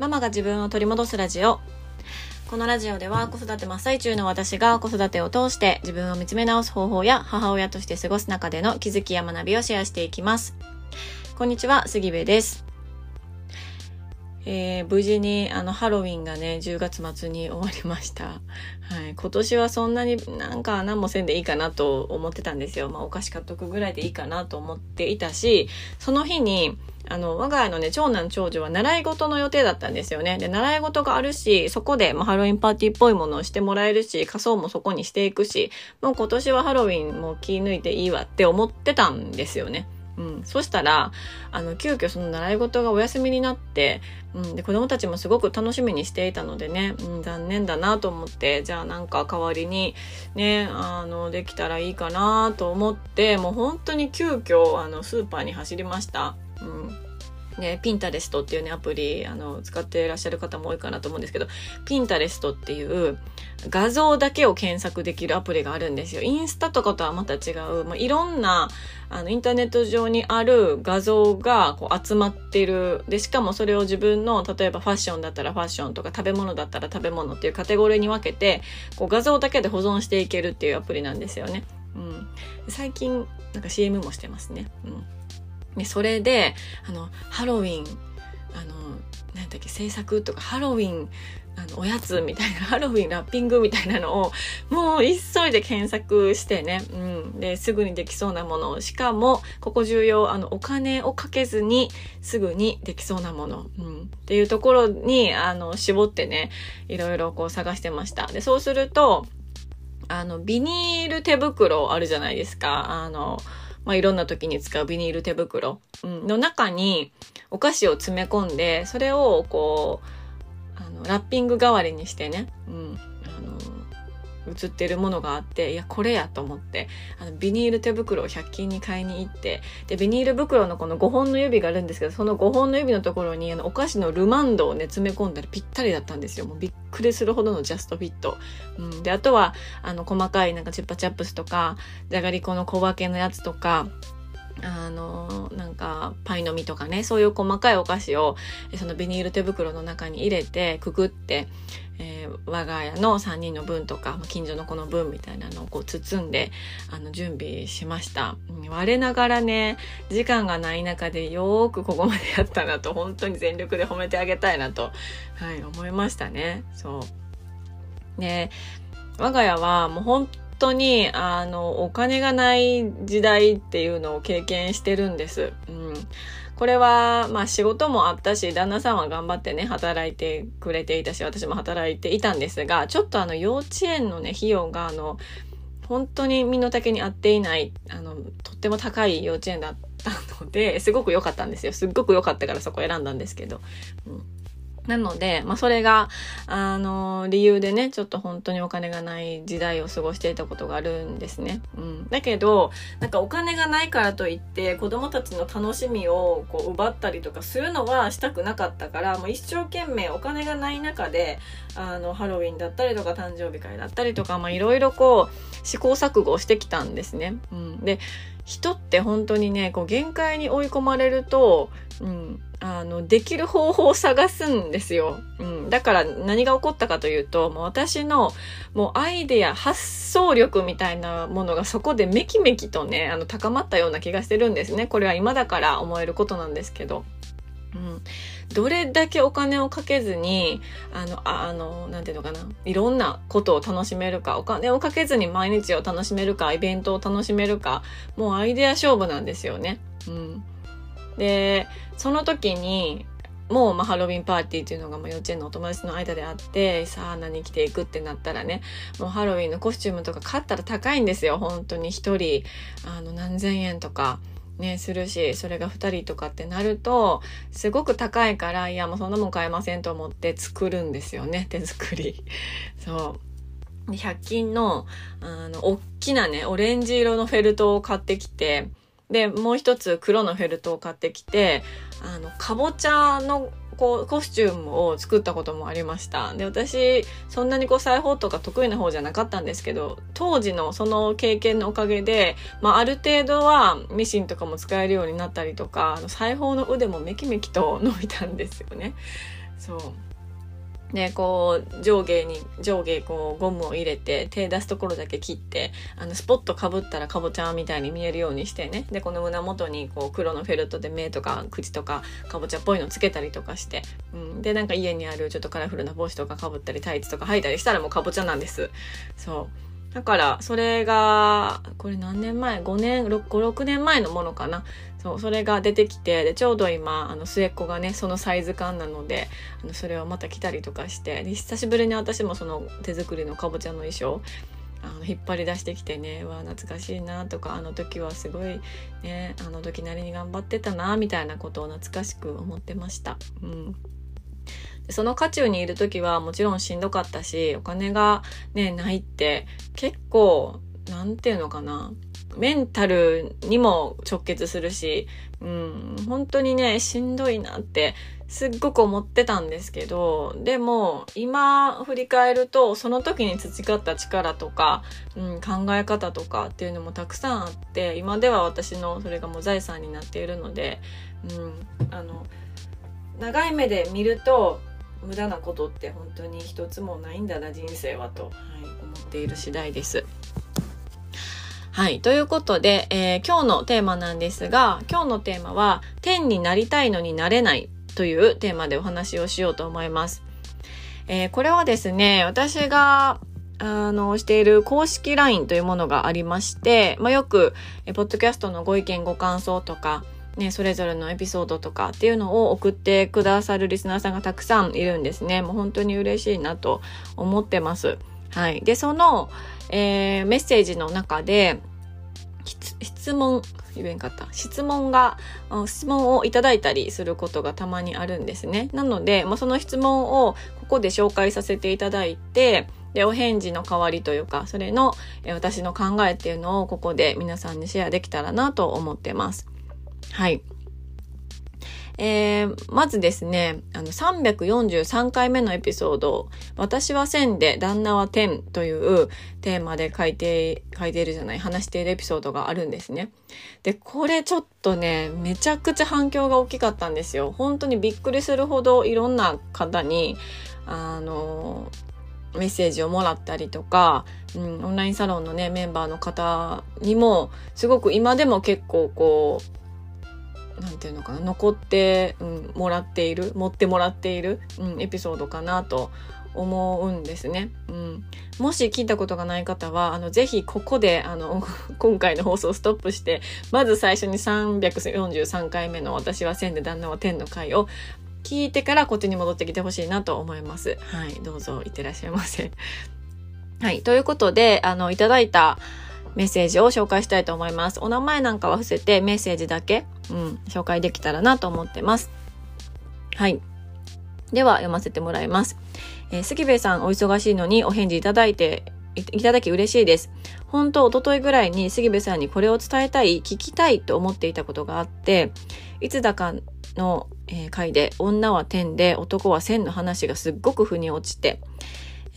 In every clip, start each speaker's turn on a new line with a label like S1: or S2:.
S1: ママが自分を取り戻すラジオ。このラジオでは子育て真っ最中の私が子育てを通して自分を見つめ直す方法や母親として過ごす中での気づきや学びをシェアしていきます。こんにちは杉部です。えー、無事にあのハロウィンがね10月末に終わりました、はい、今年はそんなになんか何もせんでいいかなと思ってたんですよ、まあ、お菓子買っとくぐらいでいいかなと思っていたしその日にあの我が家のね長男長女は習い事の予定だったんですよね。で習い事があるしそこで、まあ、ハロウィンパーティーっぽいものをしてもらえるし仮装もそこにしていくしもう今年はハロウィンも気抜いていいわって思ってたんですよね。うん、そしたらあの急遽その習い事がお休みになって、うん、で子供たちもすごく楽しみにしていたのでね、うん、残念だなと思ってじゃあなんか代わりにねあのできたらいいかなと思ってもう本当に急遽あのスーパーに走りました。ね、ピンタレストっていうね、アプリ、あの、使っていらっしゃる方も多いかなと思うんですけど、ピンタレストっていう画像だけを検索できるアプリがあるんですよ。インスタとかとはまた違う、まあ、いろんな、あの、インターネット上にある画像がこう集まってる。で、しかもそれを自分の、例えばファッションだったらファッションとか食べ物だったら食べ物っていうカテゴリーに分けて、こう画像だけで保存していけるっていうアプリなんですよね。うん。最近、なんか CM もしてますね。うん。で、それで、あの、ハロウィン、あの、何だっけ、制作とか、ハロウィン、あの、おやつみたいな、ハロウィンラッピングみたいなのを、もう急いで検索してね、うん。で、すぐにできそうなもの。しかも、ここ重要、あの、お金をかけずに、すぐにできそうなもの。うん。っていうところに、あの、絞ってね、いろいろこう探してました。で、そうすると、あの、ビニール手袋あるじゃないですか。あの、まあ、いろんな時に使うビニール手袋、うん、の中にお菓子を詰め込んで、それをこう、あの、ラッピング代わりにしてね、うん、映ってるものがあって、いや、これやと思って、あの、ビニール手袋を100均に買いに行って、で、ビニール袋のこの5本の指があるんですけど、その5本の指のところに、あの、お菓子のルマンドをね、詰め込んだらぴったりだったんですよ。もうびっくりするほどのジャストフィット。うん。で、あとは、あの、細かいなんかチュッパチャップスとか、じゃがりこの小分けのやつとか、あのなんかパイの実とかねそういう細かいお菓子をそのビニール手袋の中に入れてくぐって、えー、我が家の3人の分とか近所の子の分みたいなのをこう包んであの準備しました、我ながらね時間がない中でよーくここまでやったなと本当に全力で褒めてあげたいなと、はい、思いましたね。そう。で我が家はもう本当に、あの、お金がない時代っていうのを経験してるんです。うん。これは、まあ仕事もあったし、旦那さんは頑張ってね、働いてくれていたし、私も働いていたんですが、ちょっとあの幼稚園のね、費用があの、本当に身の丈に合っていない、あの、とっても高い幼稚園だったので、すごく良かったんですよ。すっごく良かったからそこ選んだんですけど。うんなので、まあそれが、あの、理由でね、ちょっと本当にお金がない時代を過ごしていたことがあるんですね。うん。だけど、なんかお金がないからといって子供たちの楽しみをこう奪ったりとかするのはしたくなかったから、もう一生懸命お金がない中で、あの、ハロウィンだったりとか誕生日会だったりとか、まあいろいろこう試行錯誤してきたんですね。うん。で、人って本当にね、こう限界に追い込まれると、うん、あの、できる方法を探すんですよ。うん。だから何が起こったかというと、もう私のもうアイデア、発想力みたいなものがそこでめきめきとね、あの、高まったような気がしてるんですね。これは今だから思えることなんですけど。うん。どれだけお金をかけずに、あの、ああの、なんていうのかな。いろんなことを楽しめるか、お金をかけずに毎日を楽しめるか、イベントを楽しめるか、もうアイデア勝負なんですよね。うん。で、その時に、もう、まあ、ハロウィンパーティーっていうのが、まあ、幼稚園のお友達の間であって、さあ何着ていくってなったらね、もうハロウィンのコスチュームとか買ったら高いんですよ。本当に一人、あの、何千円とか。ね、するし、それが2人とかってなると、すごく高いから、いや、もうそんなもん買えませんと思って作るんですよね、手作り。そう。100均の、あの、大きなね、オレンジ色のフェルトを買ってきて、で、もう一つ黒のフェルトを買ってきて、あの、かぼちゃのこう、コスチュームを作ったこともありました。で、私、そんなにこう、裁縫とか得意な方じゃなかったんですけど、当時のその経験のおかげで、まあ、ある程度はミシンとかも使えるようになったりとか、あの裁縫の腕もめきめきと伸びたんですよね。そうでこう上下に上下こうゴムを入れて手出すところだけ切ってあのスポットかぶったらかぼちゃみたいに見えるようにしてね。でこの胸元にこう黒のフェルトで目とか口とかかぼちゃっぽいのつけたりとかして、うん、でなんか家にあるちょっとカラフルな帽子とかかぶったりタイツとか履いたりしたらもうかぼちゃなんです。そう。だから、それが、これ何年前 ?5 年、6、6年前のものかな。そう、それが出てきて、で、ちょうど今、あの、末っ子がね、そのサイズ感なので、あの、それをまた着たりとかして、で、久しぶりに私もその手作りのかぼちゃの衣装、あの引っ張り出してきてねわ懐かしいなとかあの時はすごいねあの時なりに頑張ってたなみたいなことを懐かしく思ってました。うんその渦中にいる時はもちろんしんどかったし、お金がね、ないって結構、なんていうのかな。メンタルにも直結するし、うん、本当にね、しんどいなってすっごく思ってたんですけど、でも今振り返ると、その時に培った力とか、うん、考え方とかっていうのもたくさんあって、今では私のそれがもう財産になっているので、うん、あの、長い目で見ると無駄なことって本当に一つもないんだな人生はと、はい、思っている次第です。はい。ということで、えー、今日のテーマなんですが、今日のテーマは、天になりたいのになれないというテーマでお話をしようと思います。えー、これはですね、私が、あの、している公式 LINE というものがありまして、まあ、よく、えポッドキャストのご意見ご感想とか、ね、それぞれのエピソードとかっていうのを送ってくださるリスナーさんがたくさんいるんですね。もう本当に嬉しいなと思ってます。はい。で、その、えー、メッセージの中で、質問、言えんかった。質問が、質問をいただいたりすることがたまにあるんですね。なので、まあ、その質問をここで紹介させていただいて、で、お返事の代わりというか、それの、え私の考えっていうのをここで皆さんにシェアできたらなと思ってます。はい。えー、まずですね、あの、343回目のエピソード、私は1000で旦那は10というテーマで書いて、書いてるじゃない、話しているエピソードがあるんですね。で、これちょっとね、めちゃくちゃ反響が大きかったんですよ。本当にびっくりするほどいろんな方に、あの、メッセージをもらったりとか、うん、オンラインサロンのね、メンバーの方にも、すごく今でも結構こう、なんていうのかな残って、うん、もらっている持ってもらっている、うん、エピソードかなと思うんですね。うん、もし聞いたことがない方は、あの、ぜひここで、あの、今回の放送をストップして、まず最初に343回目の私は1000で旦那は10の回を聞いてからこっちに戻ってきてほしいなと思います。はい、どうぞいってらっしゃいませ。はい、ということで、あの、いただいた、メッセージを紹介したいと思います。お名前なんかは伏せてメッセージだけ、うん、紹介できたらなと思ってます。はい。では読ませてもらいます。えー、杉部さんお忙しいのにお返事いただいていただき嬉しいです。本当、おとといぐらいに杉部さんにこれを伝えたい、聞きたいと思っていたことがあって、いつだかの、えー、回で女は天で男は千の話がすっごく腑に落ちて、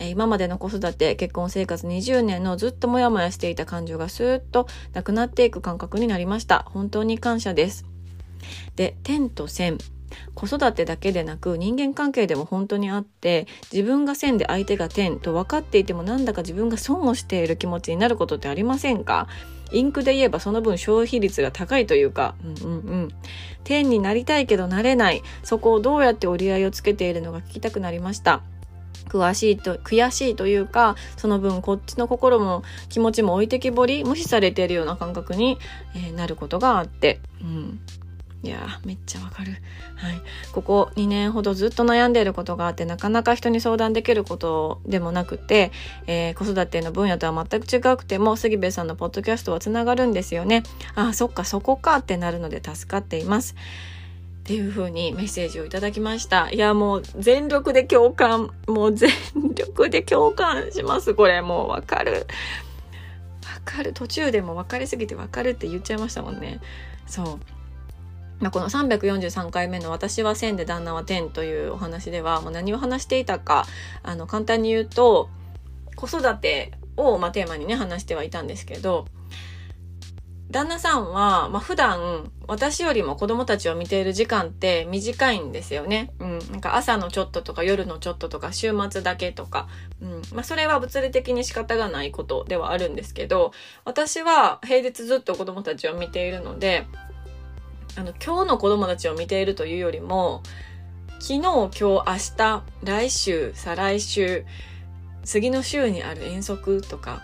S1: 今までの子育て、結婚生活20年のずっとモヤモヤしていた感情がスーッとなくなっていく感覚になりました。本当に感謝です。で、天と線。子育てだけでなく人間関係でも本当にあって自分が線で相手が点と分かっていてもなんだか自分が損をしている気持ちになることってありませんか？インクで言えばその分消費率が高いというか、うんうんうん。点になりたいけどなれない。そこをどうやって折り合いをつけているのか聞きたくなりました。詳しいと、悔しいというか、その分こっちの心も気持ちも置いてきぼり、無視されているような感覚に、え、なることがあって、うん。いやめっちゃわかる。はい。ここ2年ほどずっと悩んでいることがあって、なかなか人に相談できることでもなくて、えー、子育ての分野とは全く違くても、杉部さんのポッドキャストはつながるんですよね。あ、そっか、そこかってなるので助かっています。っていう風にメッセージをいただきました。いや、もう全力で共感、もう全力で共感します。これもうわかる。わかる。途中でも分かりすぎてわかるって言っちゃいましたもんね。そう。まあ、この343回目の私は1000で旦那は10というお話では、もう何を話していたか、あの、簡単に言うと、子育てを、まあ、テーマにね、話してはいたんですけど、旦那さんは、まあ、普段、私よりも子供たちを見ている時間って短いんですよね。うん。なんか朝のちょっととか夜のちょっととか週末だけとか。うん。まあ、それは物理的に仕方がないことではあるんですけど、私は平日ずっと子供たちを見ているので、あの、今日の子供たちを見ているというよりも、昨日、今日、明日、来週、再来週、次の週にある遠足とか、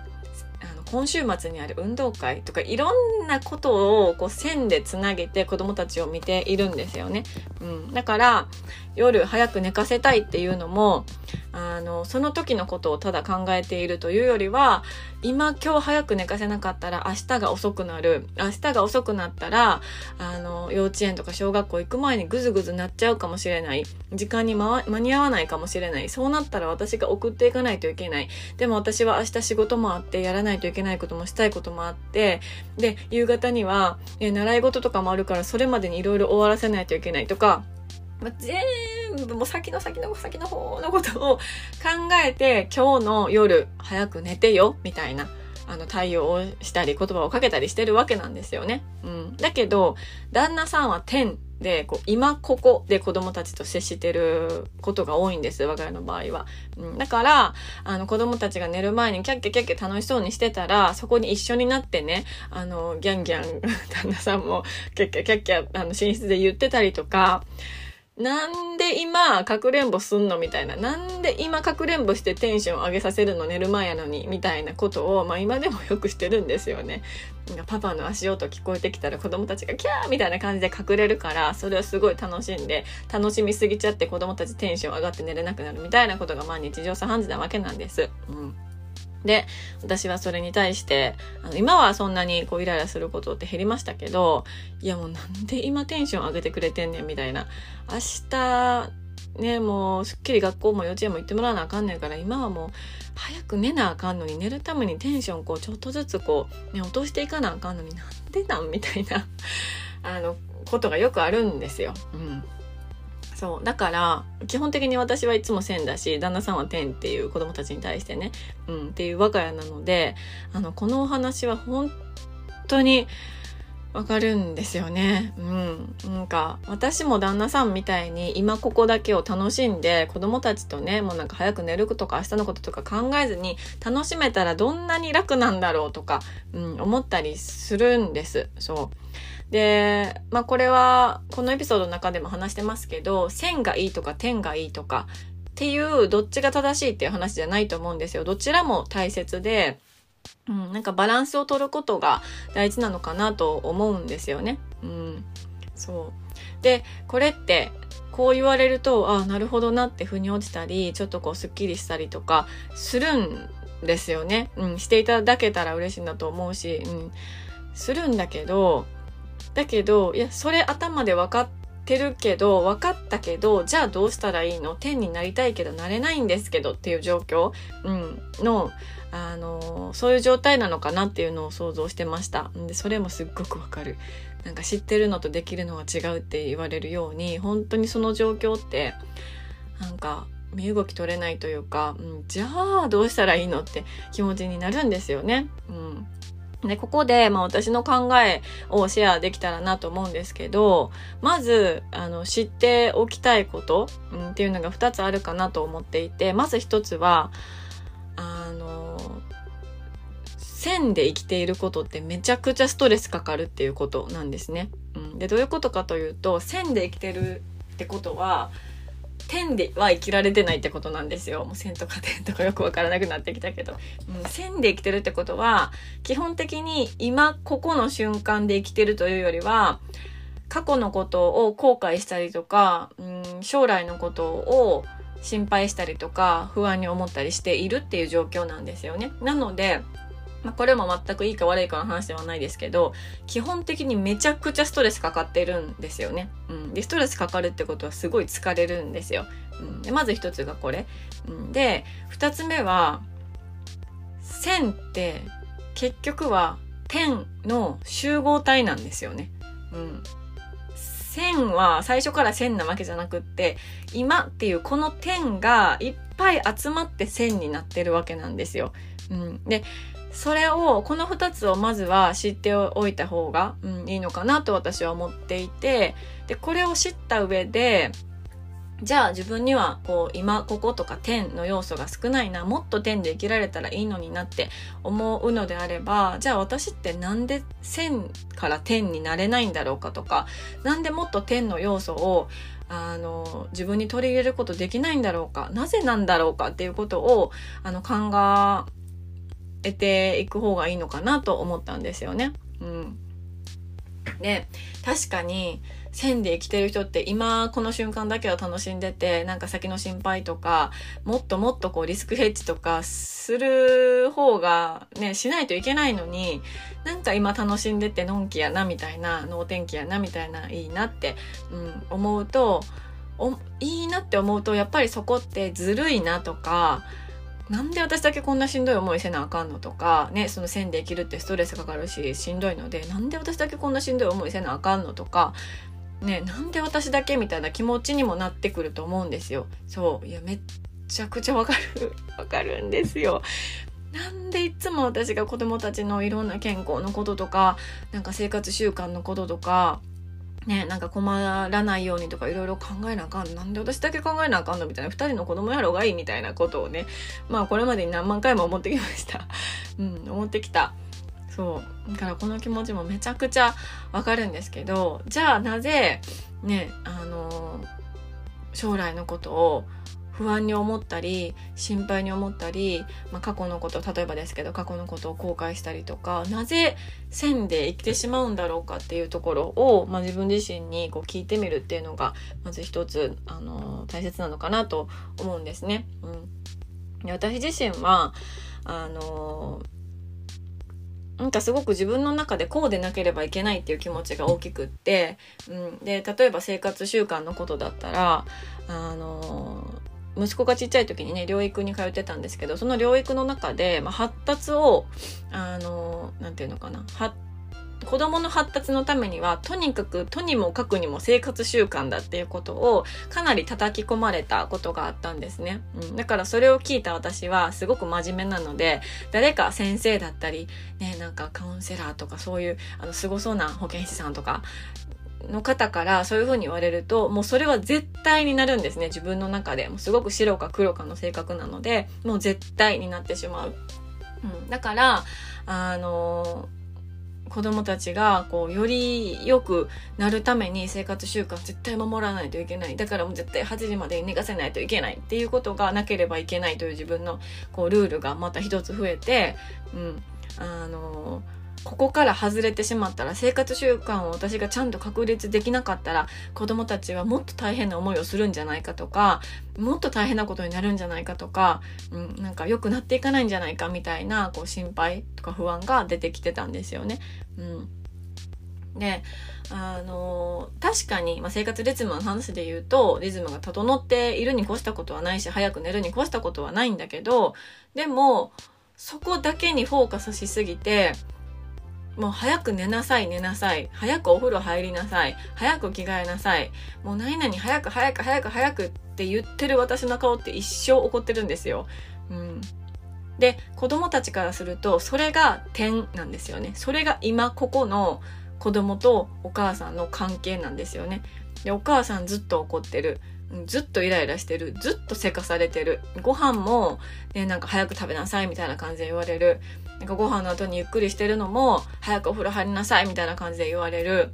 S1: 今週末にある運動会とかいろんなことをこう線でつなげて子供たちを見ているんですよね。うん、だから夜早く寝かせたいっていうのもあのその時のことをただ考えているというよりは今今日早く寝かせなかったら明日が遅くなる。明日が遅くなったらあの幼稚園とか小学校行く前にぐずぐずなっちゃうかもしれない。時間に間に合わないかもしれない。そうなったら私が送っていかないといけない。でも私は明日仕事もあってやらないといけない。ないこともしたいこともあってで夕方には、え習い事とかもあるからそれまでにいろいろ終わらせないといけないとかまあ、全部もう先の先の先の方のことを考えて今日の夜早く寝てよみたいな。あの対応をしたり言葉をかけたりしてるわけなんですよね。うん。だけど旦那さんは天で、こう、今ここで子供たちと接してることが多いんです、我が家の場合は。うん、だから、あの、子供たちが寝る前にキャッキャキャッキャ楽しそうにしてたら、そこに一緒になってね、あの、ギャンギャン、旦那さんもキャッキャキャッキャ、あの、寝室で言ってたりとか、なんで今、かくれんぼすんのみたいな。なんで今、かくれんぼしてテンション上げさせるの？寝る前やのにみたいなことを、まあ今でもよくしてるんですよね。パパの足音聞こえてきたら子供たちがキャーみたいな感じで隠れるから、それをすごい楽しんで、楽しみすぎちゃって子供たちテンション上がって寝れなくなるみたいなことがまあ日常茶飯事なわけなんです。うん。で、私はそれに対して、あの今はそんなにこうイライラすることって減りましたけど、いやもうなんで今テンション上げてくれてんねんみたいな。明日、ね、もうすっきり学校も幼稚園も行ってもらわなあかんねんから、今はもう早く寝なあかんのに寝るためにテンションこうちょっとずつこう、ね、落としていかなあかんのになんでなん？みたいな、あの、ことがよくあるんですよ。うん。そう。だから、基本的に私はいつも線だし、旦那さんは天っていう子供たちに対してね、うん、っていう我が家なので、あの、このお話は本当にわかるんですよね。うん。なんか、私も旦那さんみたいに今ここだけを楽しんで、子供たちとね、もうなんか早く寝るとか明日のこととか考えずに楽しめたらどんなに楽なんだろうとか、うん、思ったりするんです。そう。で、まあこれはこのエピソードの中でも話してますけど、線がいいとか点がいいとかっていうどっちが正しいっていう話じゃないと思うんですよ。どちらも大切で、うん、なんかバランスを取ることが大事なのかなと思うんですよね。うん。そう。で、これってこう言われると、ああ、なるほどなって腑に落ちたり、ちょっとこうスッキリしたりとかするんですよね。うん、していただけたら嬉しいなと思うし、うん、するんだけど、だけど、いや、それ頭で分かってるけど、分かったけど、じゃあどうしたらいいの？天になりたいけどなれないんですけどっていう状況、うん、の、あの、そういう状態なのかなっていうのを想像してました。で、それもすっごくわかる。なんか知ってるのとできるのは違うって言われるように、本当にその状況って、なんか、身動き取れないというか、うん、じゃあどうしたらいいの？って気持ちになるんですよね。うん。で、ここで、まあ私の考えをシェアできたらなと思うんですけど、まず、あの、知っておきたいこと、うん、っていうのが2つあるかなと思っていて、まず1つは、あの、線で生きていることってめちゃくちゃストレスかかるっていうことなんですね。うん、で、どういうことかというと、線で生きてるってことは、点では生きられてないってことなんですよ。もう線とか点とかよくわからなくなってきたけど。うん、線で生きてるってことは、基本的に今ここの瞬間で生きてるというよりは、過去のことを後悔したりとか、うん、将来のことを心配したりとか不安に思ったりしているっていう状況なんですよね。なので、まあ、これも全くいいか悪いかの話ではないですけど、基本的にめちゃくちゃストレスかかってるんですよね。うん。で、ストレスかかるってことはすごい疲れるんですよ。うん。で、まず一つがこれ。うん。で、二つ目は、線って結局は点の集合体なんですよね。うん。線は最初から線なわけじゃなくって、今っていうこの点がいっぱい集まって線になってるわけなんですよ。うん。で、それをこの2つをまずは知っておいた方が、うん、いいのかなと私は思っていてでこれを知った上でじゃあ自分にはこう今こことか点の要素が少ないなもっと点で生きられたらいいのになって思うのであればじゃあ私ってなんで線から点になれないんだろうかとかなんでもっと点の要素をあの自分に取り入れることできないんだろうかなぜなんだろうかっていうことをあの考えていく方がいいのかなと思ったんですよね。うん、で確かに線で生きてる人って今この瞬間だけを楽しんでてなんか先の心配とかもっともっとこうリスクヘッジとかする方がねしないといけないのになんか今楽しんでてのんきやなみたいな能天気やなみたいないいなって、うん、思うといいなって思うとやっぱりそこってずるいなとかなんで私だけこんなしんどい思いせなあかんのとか、ね、その線で生きるってストレスかかるし、しんどいので、なんで私だけこんなしんどい思いせなあかんのとか、ね、なんで私だけみたいな気持ちにもなってくると思うんですよ。そう。いや、めっちゃくちゃわかる。わかるんですよ。なんでいつも私が子供たちのいろんな健康のこととか、なんか生活習慣のこととか、ね、なんか困らないようにとかいろいろ考えなあかん。なんで私だけ考えなあかんのみたいな。二人の子供やろがいいみたいなことをね。まあこれまでに何万回も思ってきました。うん、思ってきた。そうだからこの気持ちもめちゃくちゃわかるんですけどじゃあなぜねあの将来のことを不安に思ったり心配に思ったり、まあ、過去のこと例えばですけど過去のことを後悔したりとかなぜ線で生きてしまうんだろうかっていうところを、まあ、自分自身にこう聞いてみるっていうのがまず一つあの大切なのかなと思うんですね。うん、で私自身はあのなんかすごく自分の中でこうでなければいけないっていう気持ちが大きくって、うん、で例えば生活習慣のことだったらあの息子がちっちゃい時にね療育に通ってたんですけどその療育の中で、まあ、発達をあのなんていうのかな子供の発達のためにはとにかくとにもかくにも生活習慣だっていうことをかなり叩き込まれたことがあったんですね、うん、だからそれを聞いた私はすごく真面目なので誰か先生だったりねなんかカウンセラーとかそういうあのすごそうな保健師さんとかの方からそういう風に言われるともうそれは絶対になるんですね自分の中で。もうすごく白か黒かの性格なのでもう絶対になってしまう、うん、だからあの子供たちがこうより良くなるために生活習慣絶対守らないといけない。だからもう絶対8時までに寝かせないといけないっていうことがなければいけないという自分のこうルールがまた一つ増えて、うん、あのーここから外れてしまったら生活習慣を私がちゃんと確立できなかったら子供たちはもっと大変な思いをするんじゃないかとかもっと大変なことになるんじゃないかとか、うん、なんか良くなっていかないんじゃないかみたいなこう心配とか不安が出てきてたんですよね。うん、であの確かに、まあ、生活リズムの話で言うとリズムが整っているに越したことはないし早く寝るに越したことはないんだけどでもそこだけにフォーカスしすぎてもう早く寝なさい寝なさい早くお風呂入りなさい早く着替えなさいもう何々早く早く早く早くって言ってる私の顔って一生怒ってるんですよ。うん、で子供たちからするとそれが点なんですよね。それが今ここの子供とお母さんの関係なんですよね。でお母さんずっと怒ってる。ずっとイライラしてる。ずっとせかされてる。ご飯も、ね、なんか早く食べなさいみたいな感じで言われる。なんかご飯の後にゆっくりしてるのも、早くお風呂入りなさいみたいな感じで言われる。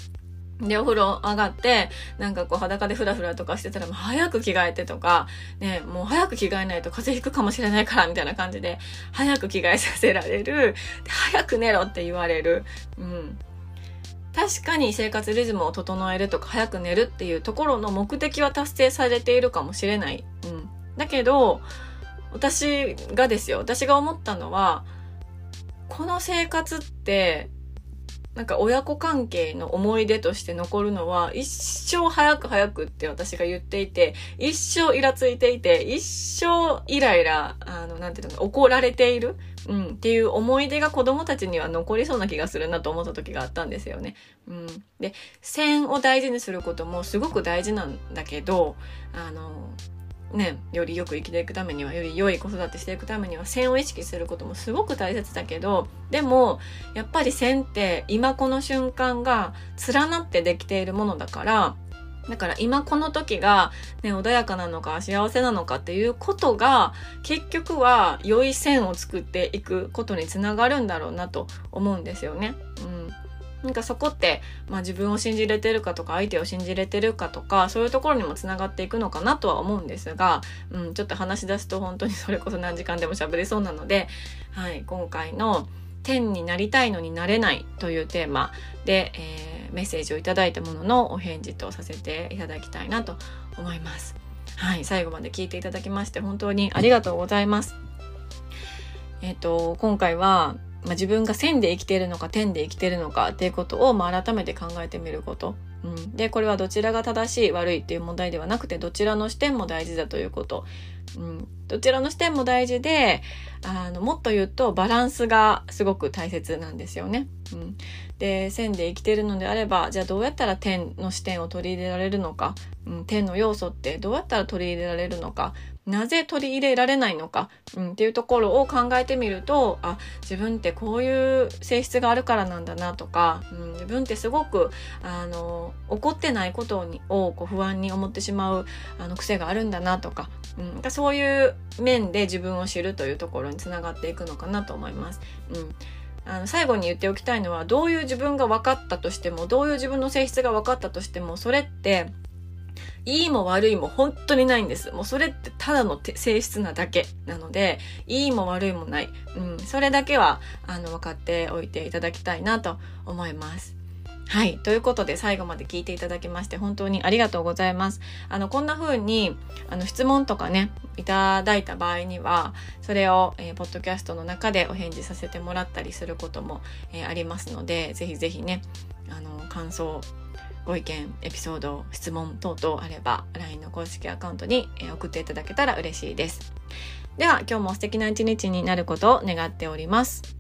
S1: で、お風呂上がって、なんかこう裸でフラフラとかしてたら、もう早く着替えてとか、ね、もう早く着替えないと風邪ひくかもしれないから、みたいな感じで、早く着替えさせられる。早く寝ろって言われる。うん。確かに生活リズムを整えるとか、早く寝るっていうところの目的は達成されているかもしれない。うん。だけど、私がですよ、私が思ったのは、この生活ってなんか親子関係の思い出として残るのは一生早く早くって私が言っていて一生イラついていて一生イライラあのなんていうの怒られている、うん、っていう思い出が子供たちには残りそうな気がするなと思った時があったんですよね。うん、で線を大事にすることもすごく大事なんだけどあのね、よりよく生きていくためにはより良い子育てしていくためには線を意識することもすごく大切だけどでもやっぱり線って今この瞬間が連なってできているものだからだから今この時が、ね、穏やかなのか幸せなのかっていうことが結局は良い線を作っていくことにつながるんだろうなと思うんですよね。うんなんかそこって、まあ、自分を信じれてるかとか相手を信じれてるかとかそういうところにもつながっていくのかなとは思うんですが、うん、ちょっと話し出すと本当にそれこそ何時間でも喋れそうなので、はい、今回の「天になりたいのになれない」というテーマで、えーメッセージをいただいたもののお返事とさせていただきたいなと思います。はい、最後まで聞いていただきまして本当にありがとうございます。えっ、と、今回は、まあ、自分が線で生きているのか点で生きているのかっていうことを、まあ、改めて考えてみること。うん、で、これはどちらが正しい悪いっていう問題ではなくて、どちらの視点も大事だということ。うん、どちらの視点も大事で、あの、もっと言うとバランスがすごく大切なんですよね。うん、で線で生きてるのであればじゃあどうやったら点の視点を取り入れられるのか、うん、点の要素ってどうやったら取り入れられるのかなぜ取り入れられないのか、うん、っていうところを考えてみるとあ自分ってこういう性質があるからなんだなとか、うん、自分ってすごくあの怒ってないことにをこう不安に思ってしまうあの癖があるんだなとか、うん、そういう面で自分を知るというところにつながっていくのかなと思います。うんあの最後に言っておきたいのはどういう自分が分かったとしてもどういう自分の性質が分かったとしてもそれっていいも悪いも本当にないんです。もうそれってただの性質なだけなので、いいも悪いもない。うん、それだけは、あの、分かっておいていただきたいなと思います。はい。ということで、最後まで聞いていただきまして、本当にありがとうございます。あの、こんな風に、あの、質問とかね、いただいた場合には、それを、えー、ポッドキャストの中でお返事させてもらったりすることも、えー、ありますので、ぜひぜひね、あの、感想、ご意見、エピソード、質問等々あれば、LINE の公式アカウントに、送っていただけたら嬉しいです。では、今日も素敵な一日になることを願っております。